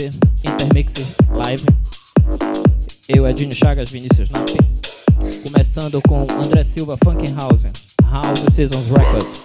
salve, salve. Intermix Live. Eu, Edinho Chagas, Vinícius Nap. Começando com André Silva, Funkin' House. House Seasons Records.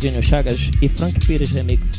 Junior Chagas e Frank Pires Remix.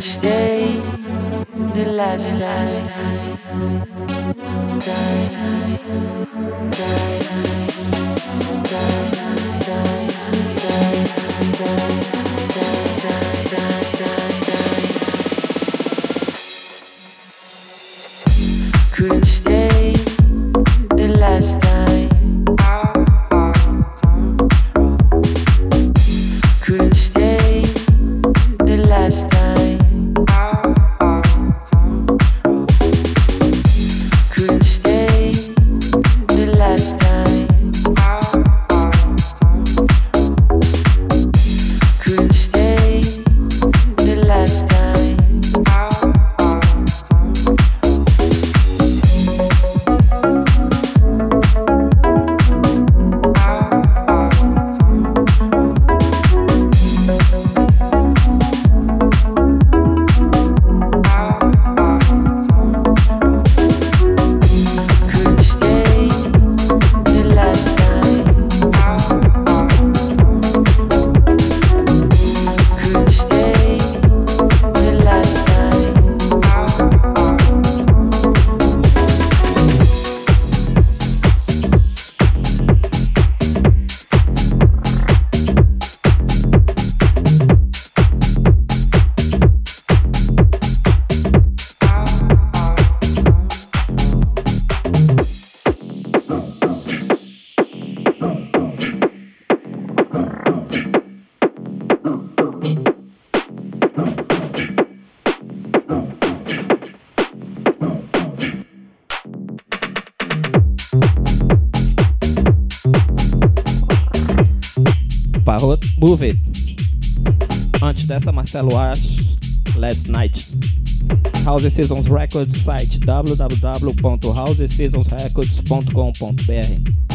stay the last time. Die, die, die, die. Antes dessa, Marcelo Ash, Last Night. House Seasons Records site www.houseseasonsrecords.com.br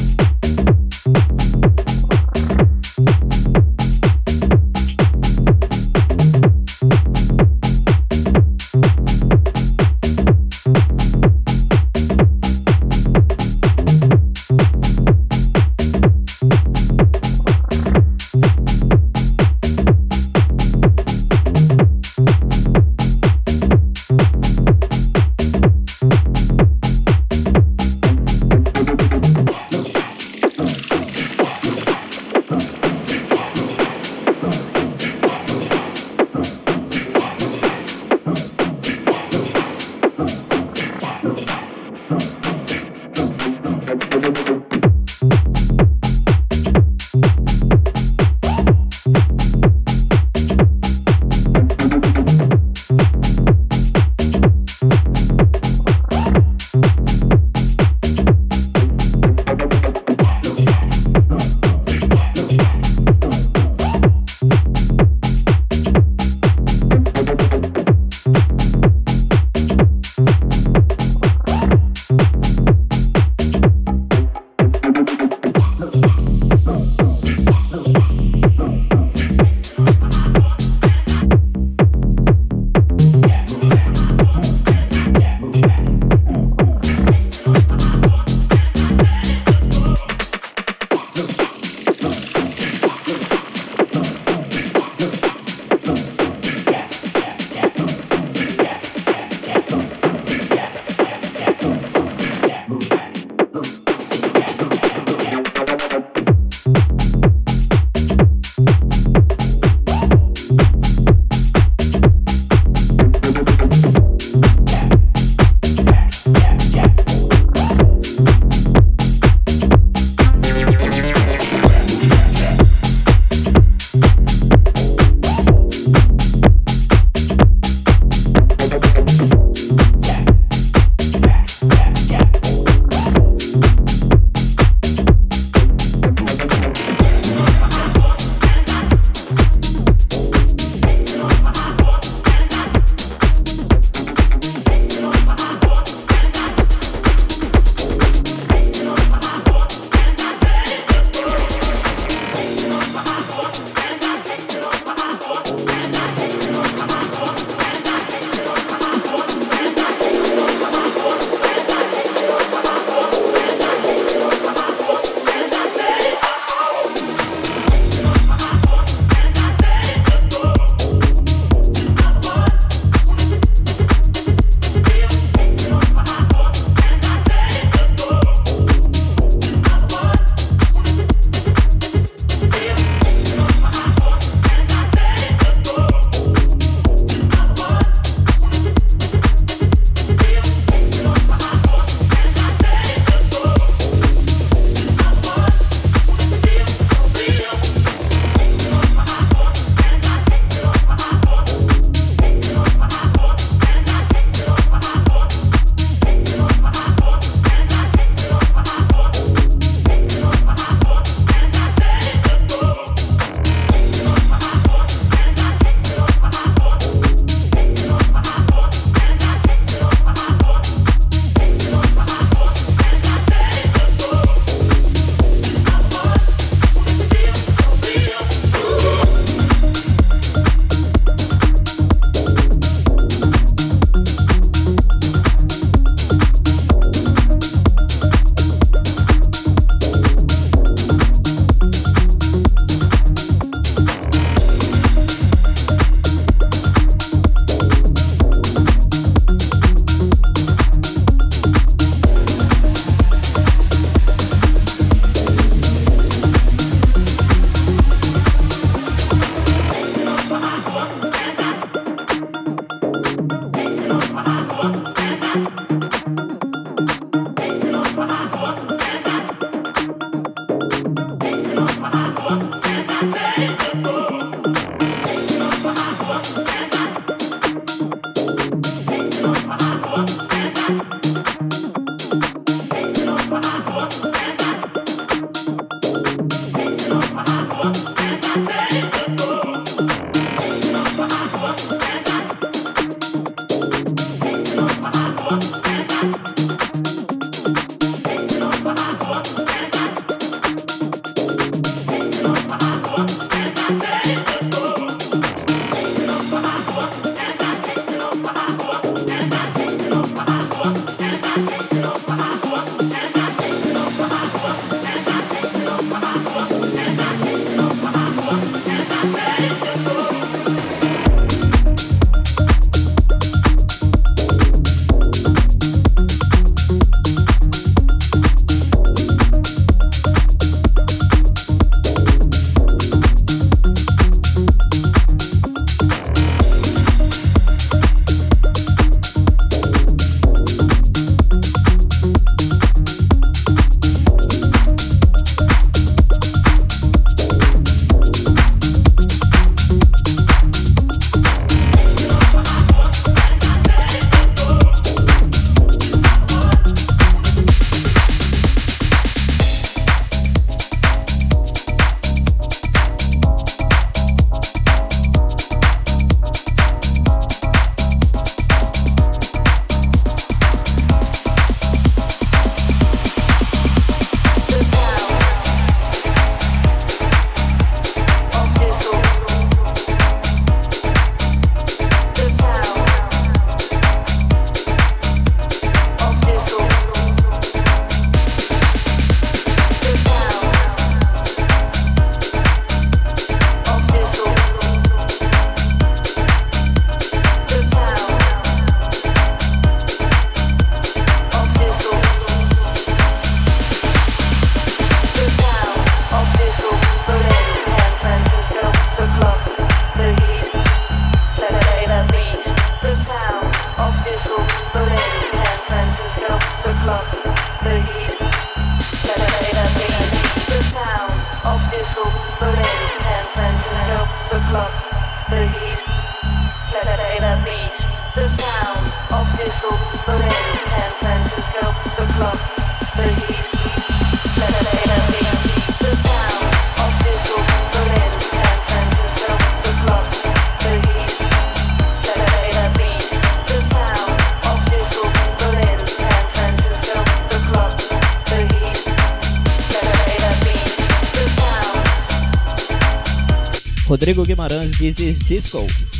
This is Disco.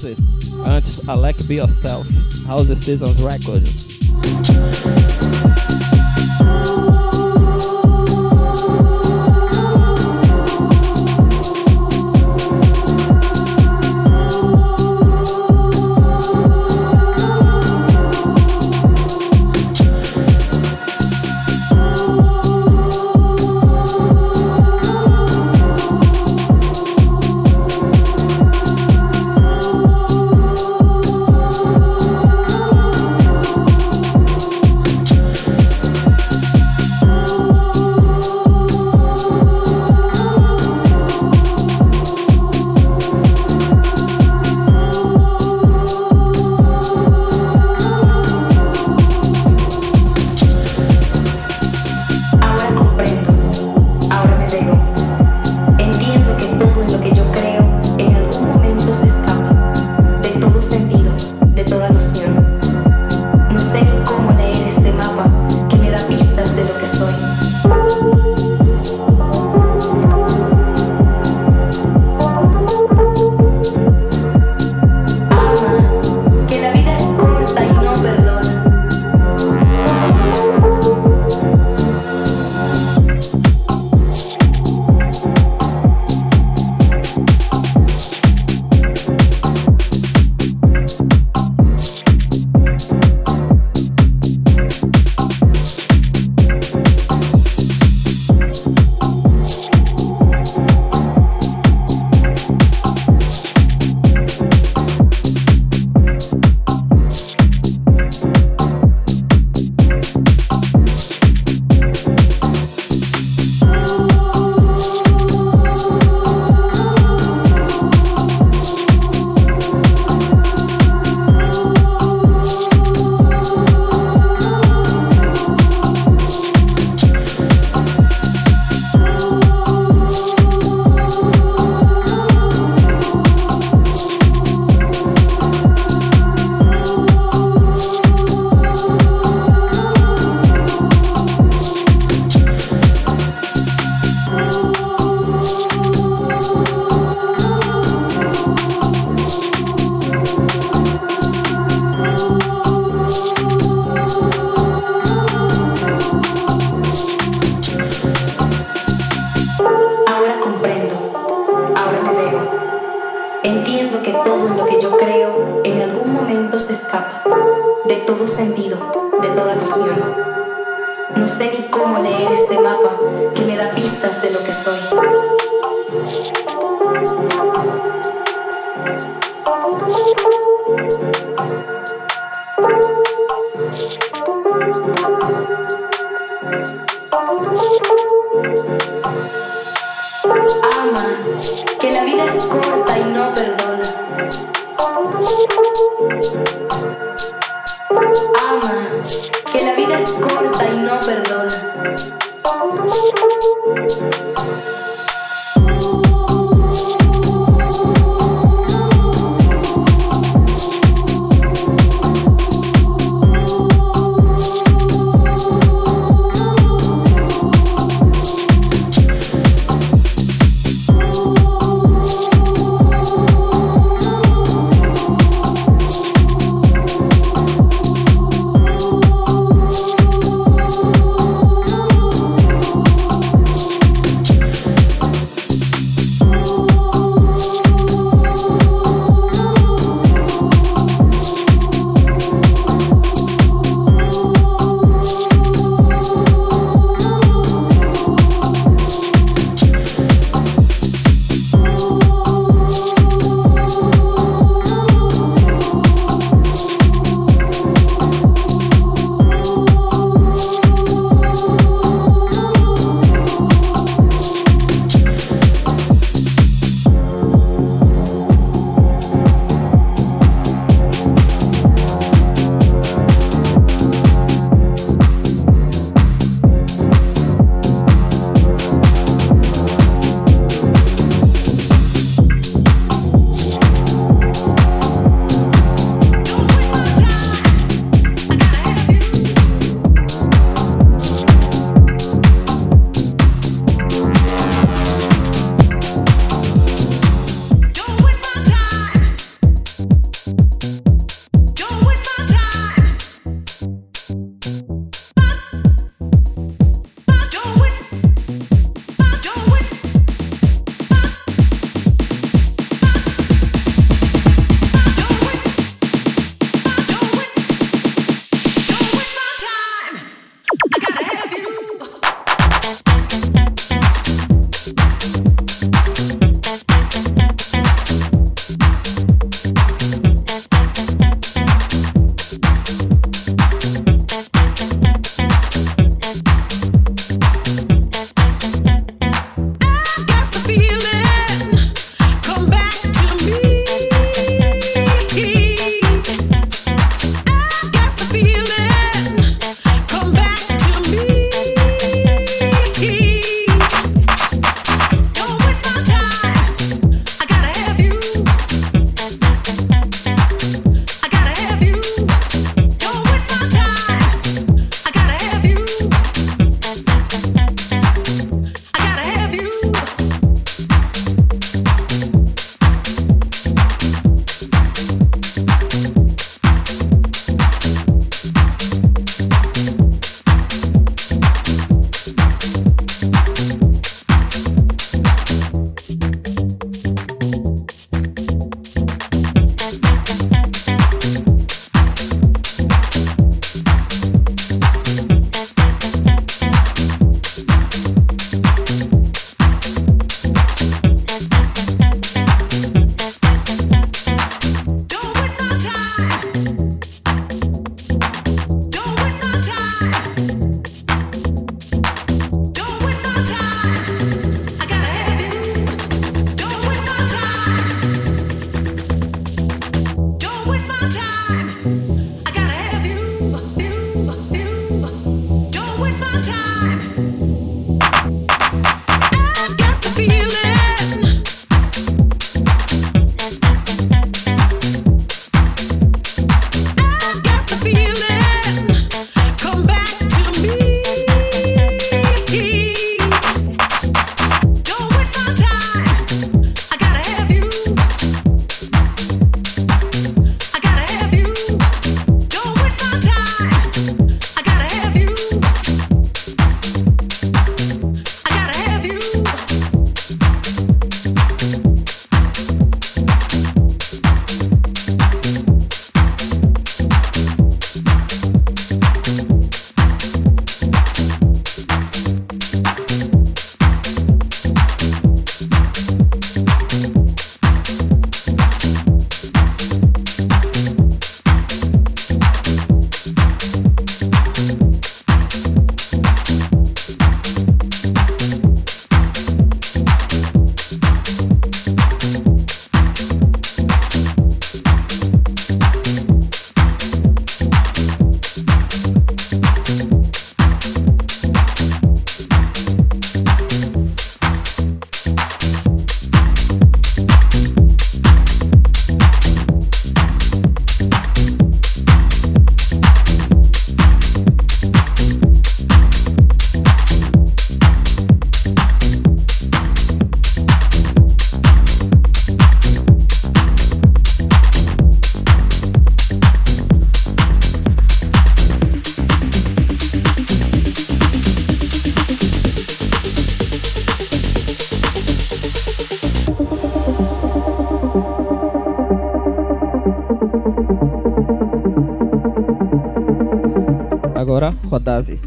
Supposed. Antes, Alec Be Yourself. House Seasons Records.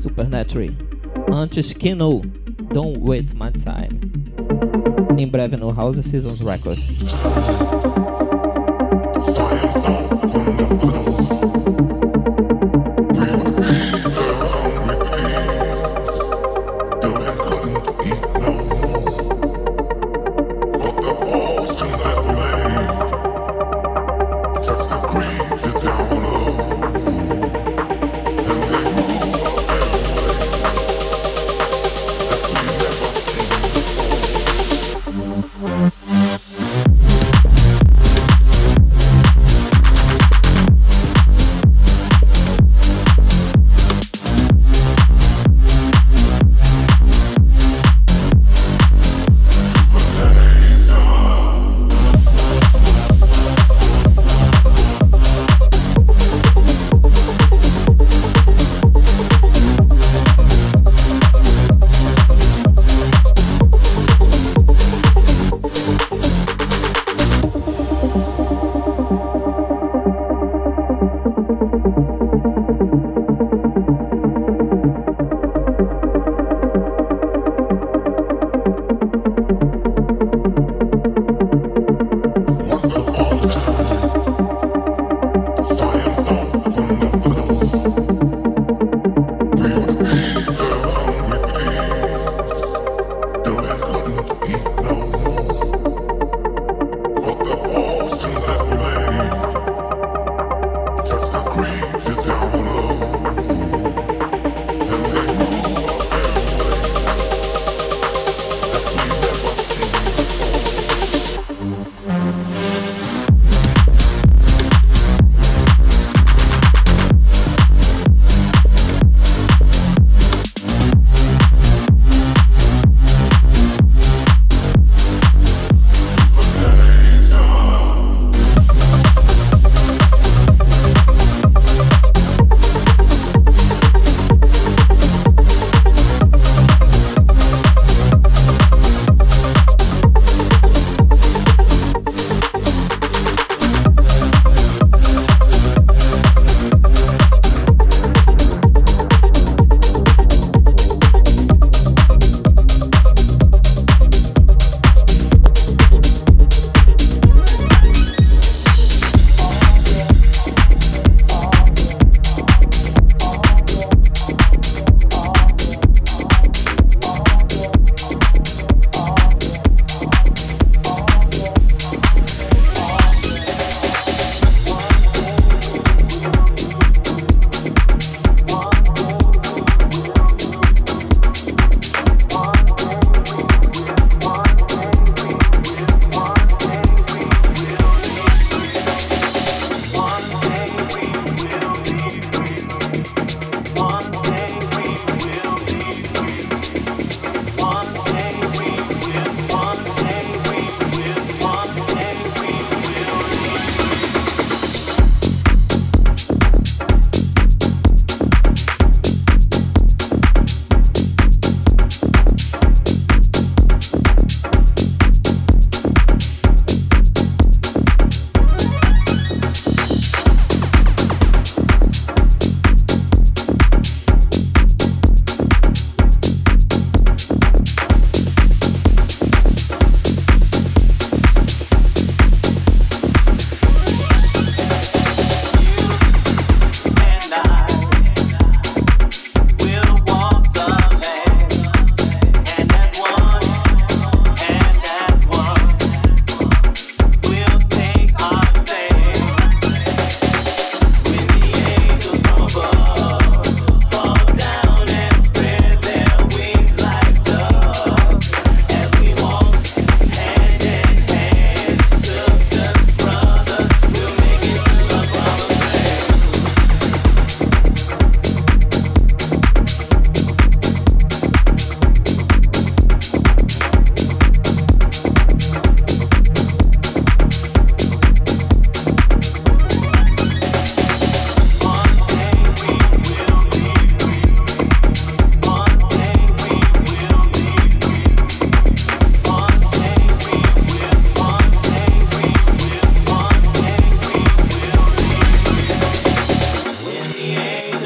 Supernatural. Antes Kino, Don't Waste My Time. Em breve no House Seasons Records.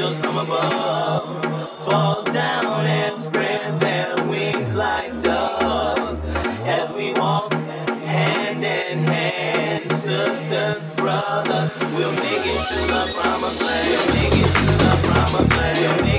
angels from above falls down and spread their wings like doves as we walk hand in hand, sisters, brothers. We'll make it to the promised land. We'll make it to the promised land. We'll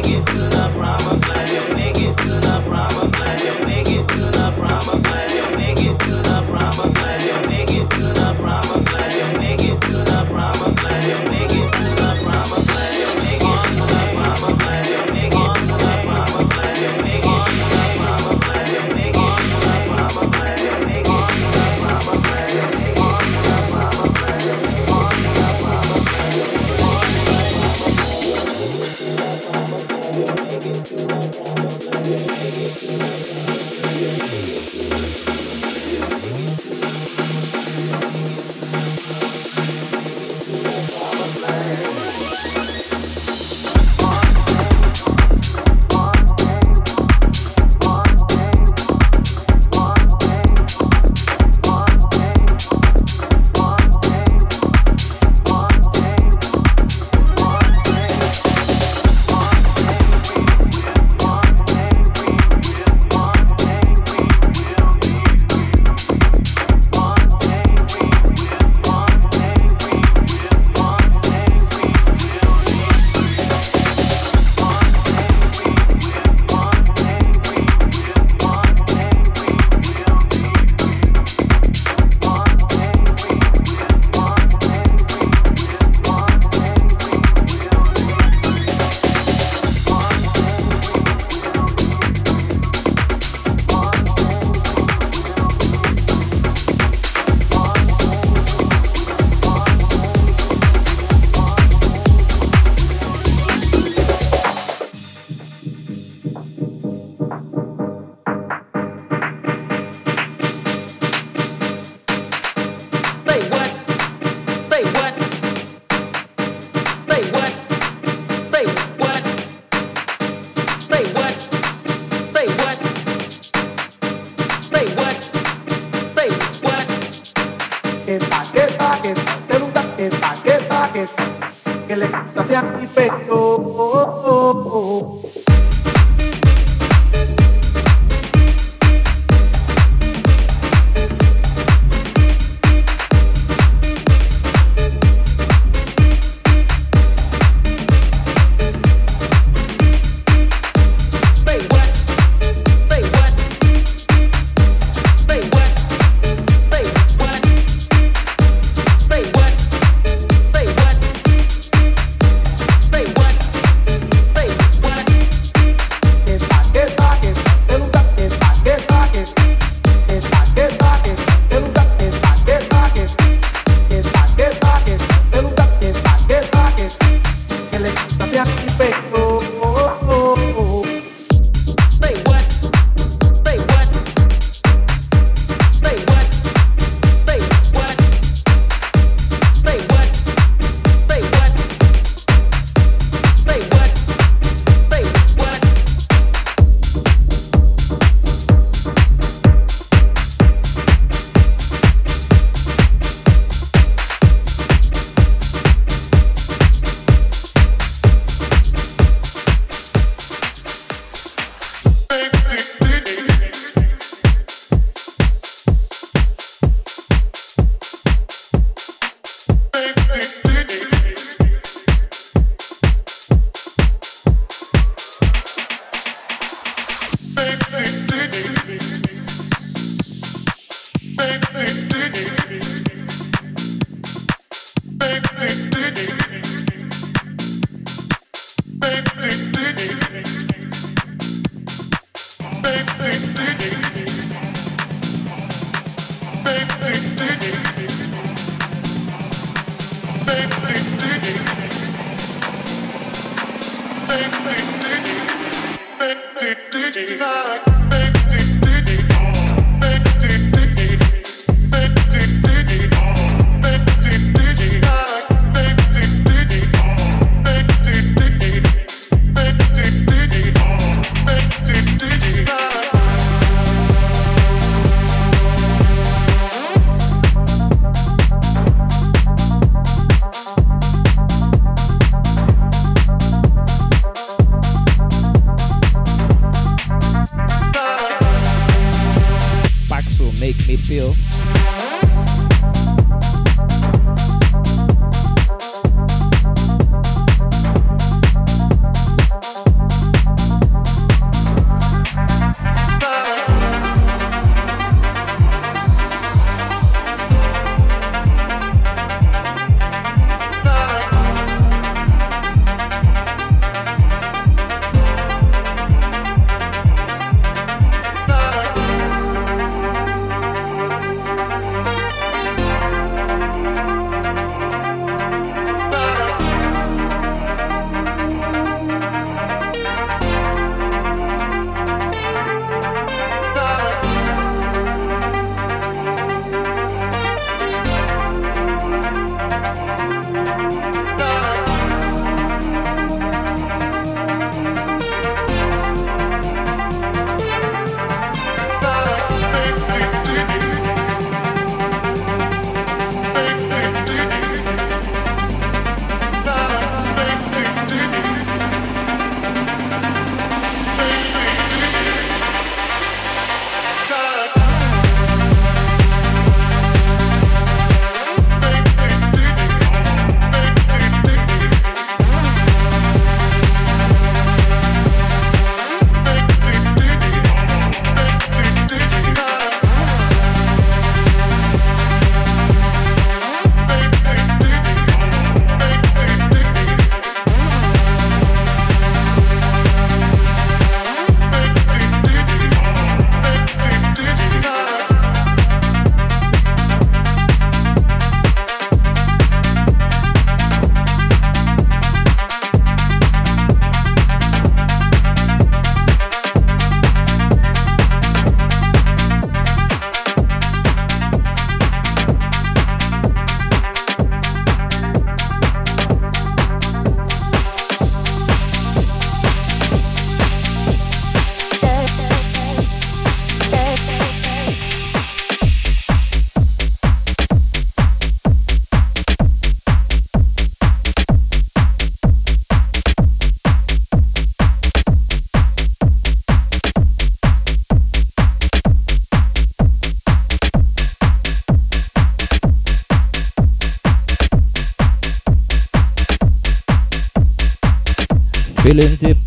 Berlin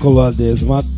Miraculoadesma Time.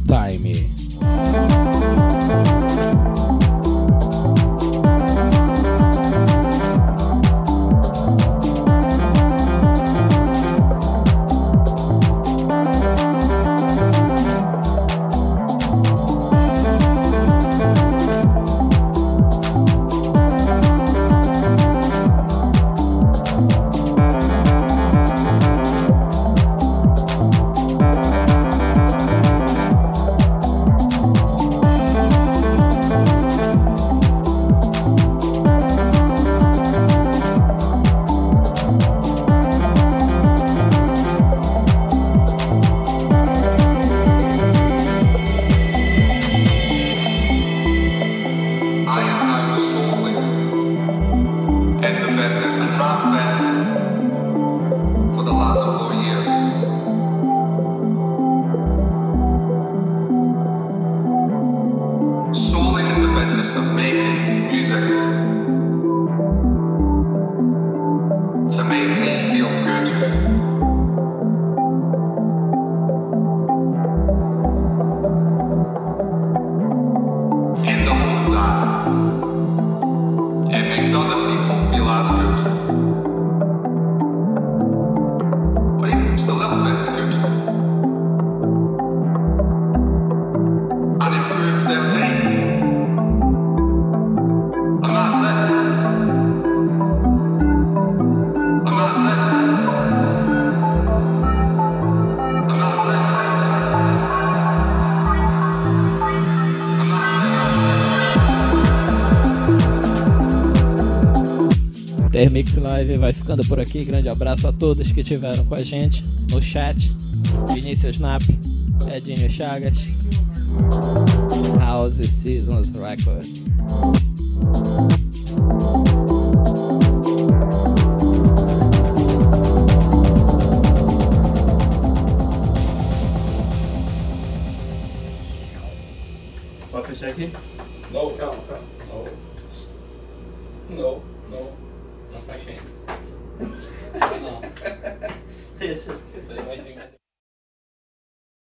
Grande abraço a todos que estiveram com a gente no chat. Vinícius Nap, Edinho Chagas, House Seasons Records.